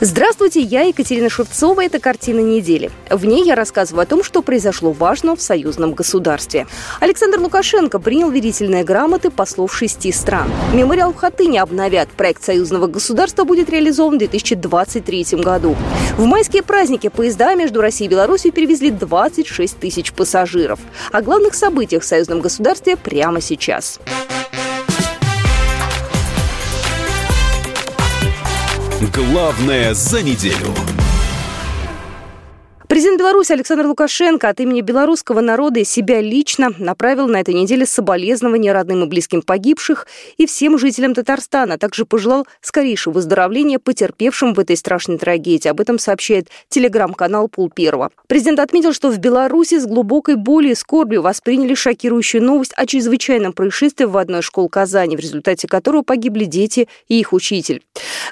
Здравствуйте, я Екатерина Шевцова. Это «Картина недели». В ней я рассказываю о том, что произошло важно в союзном государстве. Александр Лукашенко принял верительные грамоты послов шести стран. Мемориал в Хатыне обновят. Проект союзного государства будет реализован в 2023 году. В майские праздники поезда между Россией и Беларусью перевезли 26 тысяч пассажиров. О главных событиях в союзном государстве прямо сейчас. Главное за неделю. Беларуси Александр Лукашенко от имени белорусского народа и себя лично направил на этой неделе соболезнования родным и близким погибших и всем жителям Татарстана, а также пожелал скорейшего выздоровления потерпевшим в этой страшной трагедии. Об этом сообщает телеграм-канал Пул Первого. Президент отметил, что в Беларуси с глубокой болью и скорбью восприняли шокирующую новость о чрезвычайном происшествии в одной школе Казани, в результате которого погибли дети и их учитель.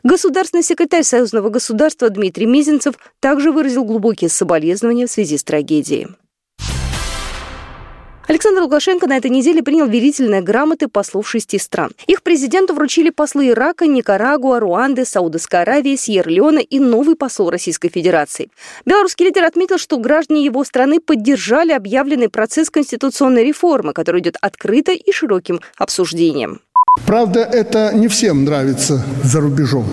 Государственный секретарь Союзного государства Дмитрий Мизинцев также выразил глубокие соболезнования соболезнования в связи с трагедией. Александр Лукашенко на этой неделе принял верительные грамоты послов шести стран. Их президенту вручили послы Ирака, Никарагуа, Руанды, Саудовской Аравии, Сьерра-Леона и новый посол Российской Федерации. Белорусский лидер отметил, что граждане его страны поддержали объявленный процесс конституционной реформы, который идет открыто и широким обсуждением. Правда, это не всем нравится за рубежом.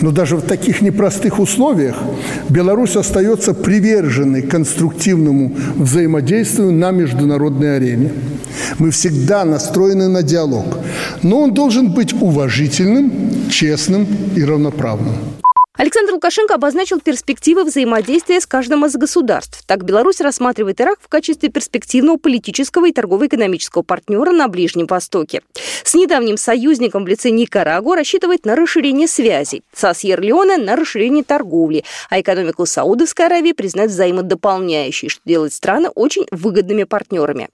Но даже в таких непростых условиях Беларусь остается приверженной конструктивному взаимодействию на международной арене. Мы всегда настроены на диалог, но он должен быть уважительным, честным и равноправным. Александр Лукашенко обозначил перспективы взаимодействия с каждым из государств. Так Беларусь рассматривает Ирак в качестве перспективного политического и торгово-экономического партнера на Ближнем Востоке. С недавним союзником в лице Никарагуа рассчитывает на расширение связей, со Сьер-Леоне на расширение торговли, а экономику Саудовской Аравии признать взаимодополняющей, что делает страны очень выгодными партнерами.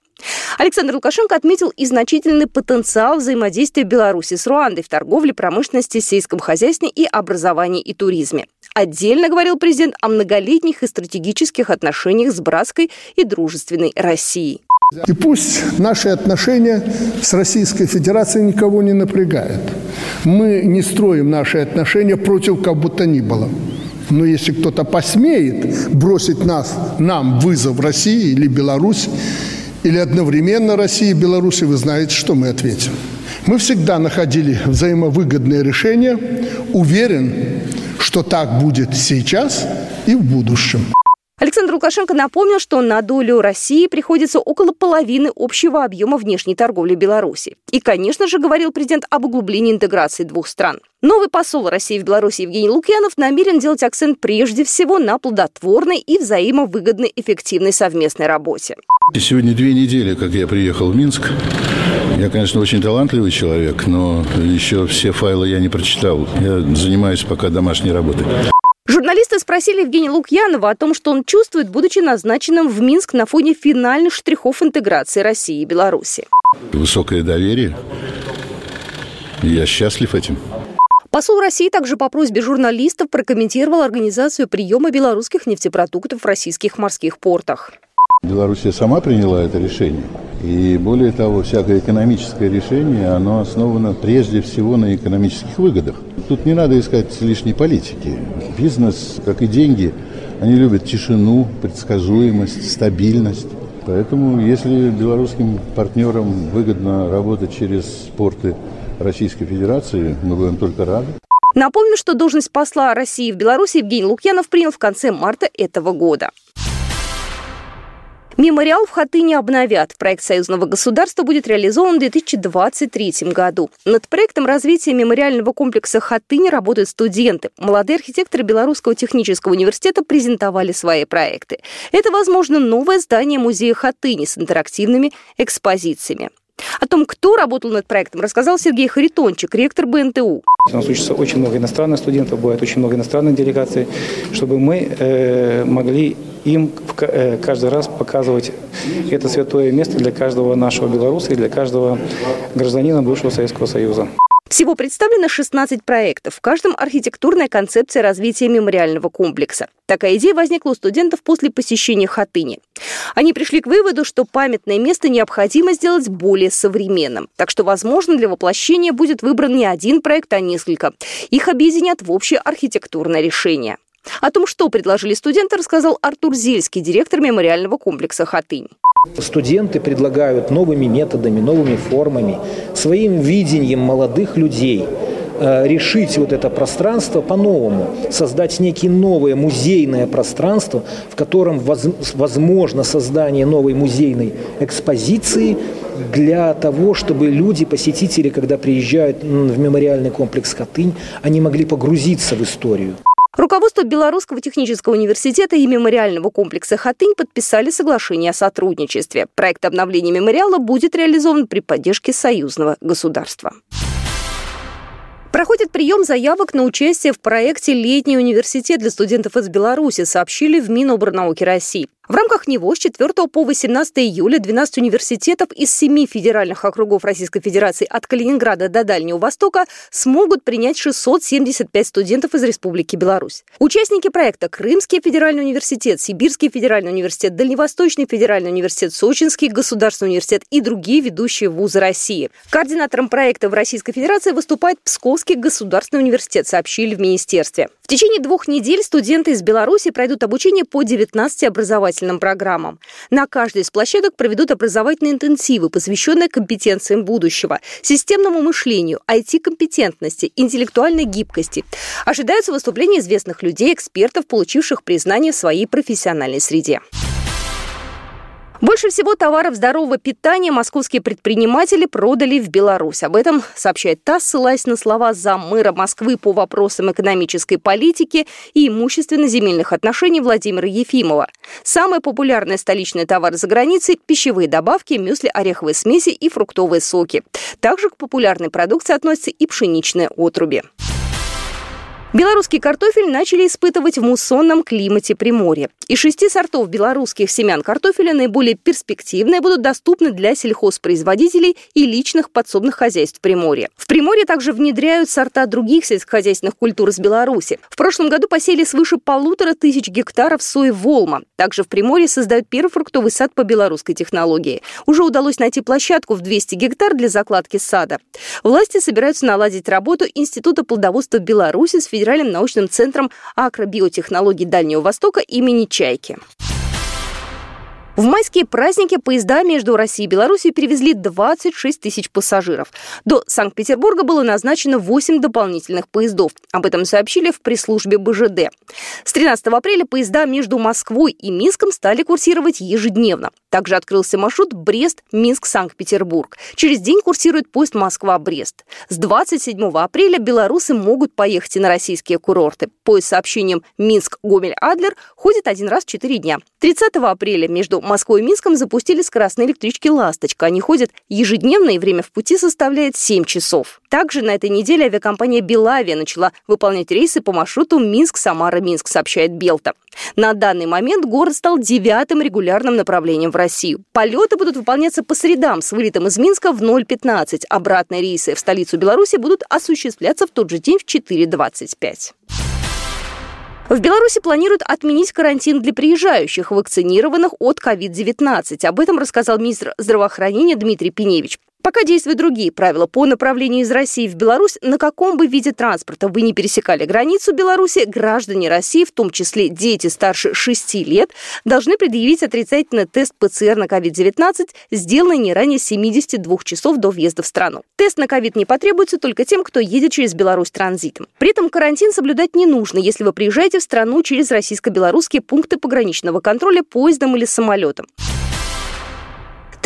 Александр Лукашенко отметил и значительный потенциал взаимодействия Беларуси с Руандой в торговле, промышленности, сельском хозяйстве и образовании и туризме. Отдельно говорил президент о многолетних и стратегических отношениях с братской и дружественной Россией. И пусть наши отношения с Российской Федерацией никого не напрягают. Мы не строим наши отношения против кого бы то ни было. Но если кто-то посмеет бросить нас, нам вызов России или Беларусь, или одновременно России и Беларуси, вы знаете, что мы ответим. Мы всегда находили взаимовыгодные решения. Уверен, что так будет сейчас и в будущем. Александр Лукашенко напомнил, что на долю России приходится около половины общего объема внешней торговли Беларуси. И, конечно же, говорил президент об углублении интеграции двух стран. Новый посол России в Беларуси Евгений Лукьянов намерен делать акцент прежде всего на плодотворной и взаимовыгодной эффективной совместной работе. Сегодня две недели, как я приехал в Минск. Я, конечно, очень талантливый человек, но еще все файлы я не прочитал. Я занимаюсь пока домашней работой. Журналисты спросили Евгения Лукьянова о том, что он чувствует, будучи назначенным в Минск на фоне финальных штрихов интеграции России и Беларуси. Высокое доверие. Я счастлив этим. Посол России также по просьбе журналистов прокомментировал организацию приема белорусских нефтепродуктов в российских морских портах. Белоруссия сама приняла это решение. И более того, всякое экономическое решение, оно основано прежде всего на экономических выгодах. Тут не надо искать лишней политики. Бизнес, как и деньги, они любят тишину, предсказуемость, стабильность. Поэтому, если белорусским партнерам выгодно работать через порты Российской Федерации, мы будем только рады. Напомню, что должность посла России в Беларуси Евгений Лукьянов принял в конце марта этого года. Мемориал в Хатыне обновят. Проект союзного государства будет реализован в 2023 году. Над проектом развития мемориального комплекса Хатынь работают студенты. Молодые архитекторы Белорусского технического университета презентовали свои проекты. Это, возможно, новое здание музея Хатыни с интерактивными экспозициями. О том, кто работал над проектом, рассказал Сергей Харитончик, ректор БНТУ. У нас учится очень много иностранных студентов, бывает очень много иностранных делегаций, чтобы мы э, могли им э, каждый раз показывать это святое место для каждого нашего белоруса и для каждого гражданина бывшего Советского Союза. Всего представлено 16 проектов. В каждом архитектурная концепция развития мемориального комплекса. Такая идея возникла у студентов после посещения Хатыни. Они пришли к выводу, что памятное место необходимо сделать более современным. Так что, возможно, для воплощения будет выбран не один проект, а несколько. Их объединят в общее архитектурное решение. О том, что предложили студенты, рассказал Артур Зельский, директор мемориального комплекса «Хатынь». Студенты предлагают новыми методами, новыми формами, своим видением молодых людей э, решить вот это пространство по-новому, создать некие новое музейное пространство, в котором возможно создание новой музейной экспозиции для того, чтобы люди, посетители, когда приезжают в мемориальный комплекс Хатынь, они могли погрузиться в историю. Руководство Белорусского технического университета и мемориального комплекса «Хатынь» подписали соглашение о сотрудничестве. Проект обновления мемориала будет реализован при поддержке союзного государства. Проходит прием заявок на участие в проекте «Летний университет для студентов из Беларуси», сообщили в Миноборнауки России. В рамках него с 4 по 18 июля 12 университетов из 7 федеральных округов Российской Федерации от Калининграда до Дальнего Востока смогут принять 675 студентов из Республики Беларусь. Участники проекта Крымский федеральный университет, Сибирский федеральный университет, Дальневосточный федеральный университет, Сочинский государственный университет и другие ведущие вузы России. Координатором проекта в Российской Федерации выступает Псковский государственный университет, сообщили в министерстве. В течение двух недель студенты из Беларуси пройдут обучение по 19 образовательным программам. На каждой из площадок проведут образовательные интенсивы, посвященные компетенциям будущего, системному мышлению, IT-компетентности, интеллектуальной гибкости. Ожидаются выступления известных людей, экспертов, получивших признание в своей профессиональной среде. Больше всего товаров здорового питания московские предприниматели продали в Беларусь. Об этом сообщает ТАСС, ссылаясь на слова заммэра Москвы по вопросам экономической политики и имущественно-земельных отношений Владимира Ефимова. Самые популярные столичные товары за границей – пищевые добавки, мюсли, ореховые смеси и фруктовые соки. Также к популярной продукции относятся и пшеничные отруби. Белорусский картофель начали испытывать в муссонном климате Приморья. Из шести сортов белорусских семян картофеля наиболее перспективные будут доступны для сельхозпроизводителей и личных подсобных хозяйств Приморья. В Приморье также внедряют сорта других сельскохозяйственных культур из Беларуси. В прошлом году посеяли свыше полутора тысяч гектаров сои «Волма». Также в Приморье создают первый фруктовый сад по белорусской технологии. Уже удалось найти площадку в 200 гектар для закладки сада. Власти собираются наладить работу Института плодоводства Беларуси с Федеральным научным центром акробиотехнологий Дальнего Востока имени Чайки. В майские праздники поезда между Россией и Беларусью перевезли 26 тысяч пассажиров. До Санкт-Петербурга было назначено 8 дополнительных поездов. Об этом сообщили в пресс-службе БЖД. С 13 апреля поезда между Москвой и Минском стали курсировать ежедневно. Также открылся маршрут Брест-Минск-Санкт-Петербург. Через день курсирует поезд Москва-Брест. С 27 апреля белорусы могут поехать и на российские курорты. Поезд с сообщением Минск-Гомель-Адлер ходит один раз в 4 дня. 30 апреля между Москвой и Минском запустили скоростные электрички «Ласточка». Они ходят ежедневно, и время в пути составляет 7 часов. Также на этой неделе авиакомпания «Белавия» начала выполнять рейсы по маршруту Минск-Самара-Минск, сообщает Белта. На данный момент город стал девятым регулярным направлением в Россию. Полеты будут выполняться по средам с вылетом из Минска в 0.15. Обратные рейсы в столицу Беларуси будут осуществляться в тот же день в 4.25. В Беларуси планируют отменить карантин для приезжающих, вакцинированных от COVID-19. Об этом рассказал министр здравоохранения Дмитрий Пеневич. Пока действуют другие правила по направлению из России в Беларусь, на каком бы виде транспорта вы не пересекали границу Беларуси, граждане России, в том числе дети старше 6 лет, должны предъявить отрицательный тест ПЦР на COVID-19, сделанный не ранее 72 часов до въезда в страну. Тест на COVID не потребуется только тем, кто едет через Беларусь транзитом. При этом карантин соблюдать не нужно, если вы приезжаете в страну через российско-белорусские пункты пограничного контроля поездом или самолетом.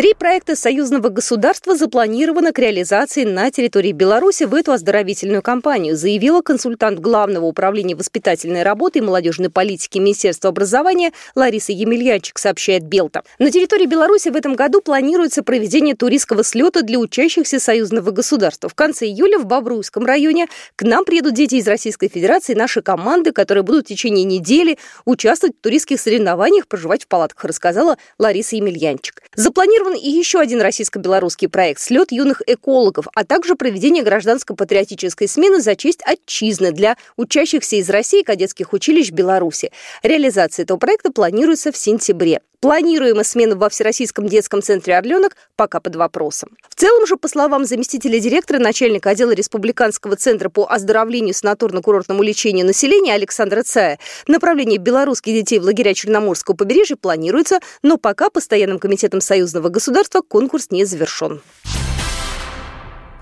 Три проекта союзного государства запланировано к реализации на территории Беларуси в эту оздоровительную кампанию, заявила консультант Главного управления воспитательной работы и молодежной политики Министерства образования Лариса Емельянчик, сообщает Белта. На территории Беларуси в этом году планируется проведение туристского слета для учащихся союзного государства. В конце июля в Бобруйском районе к нам приедут дети из Российской Федерации, наши команды, которые будут в течение недели участвовать в туристских соревнованиях, проживать в палатках, рассказала Лариса Емельянчик. Запланировано Запланирован и еще один российско-белорусский проект «Слет юных экологов», а также проведение гражданско-патриотической смены за честь отчизны для учащихся из России кадетских училищ Беларуси. Реализация этого проекта планируется в сентябре. Планируемая смена во Всероссийском детском центре «Орленок» пока под вопросом. В целом же, по словам заместителя директора, начальника отдела Республиканского центра по оздоровлению санаторно-курортному лечению населения Александра Цая, направление белорусских детей в лагеря Черноморского побережья планируется, но пока Постоянным комитетом союзного государства конкурс не завершен.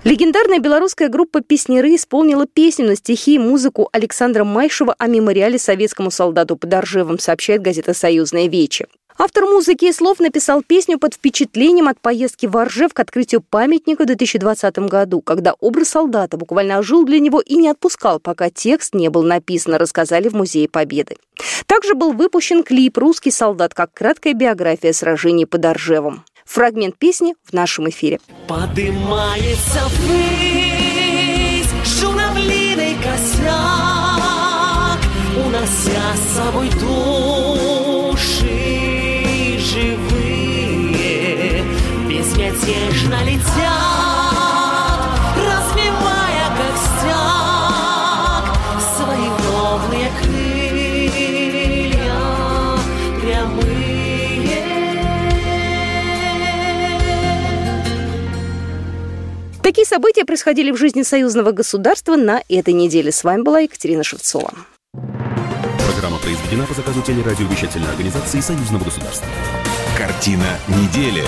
Легендарная белорусская группа «Песнеры» исполнила песню на стихи и музыку Александра Майшева о мемориале советскому солдату под Оржевом, сообщает газета «Союзная Вечи». Автор музыки и слов написал песню под впечатлением от поездки в Оржев к открытию памятника в 2020 году, когда образ солдата буквально ожил для него и не отпускал, пока текст не был написан, рассказали в Музее Победы. Также был выпущен клип «Русский солдат» как краткая биография сражений под Оржевом. Фрагмент песни в нашем эфире. Подымается ввысь журавлиный косяк, унося с собой души безмятежно летят, развивая как стяг свои ровные крылья прямые. Такие события происходили в жизни союзного государства на этой неделе. С вами была Екатерина Шевцова. Программа произведена по заказу телерадиовещательной организации Союзного государства. Картина недели.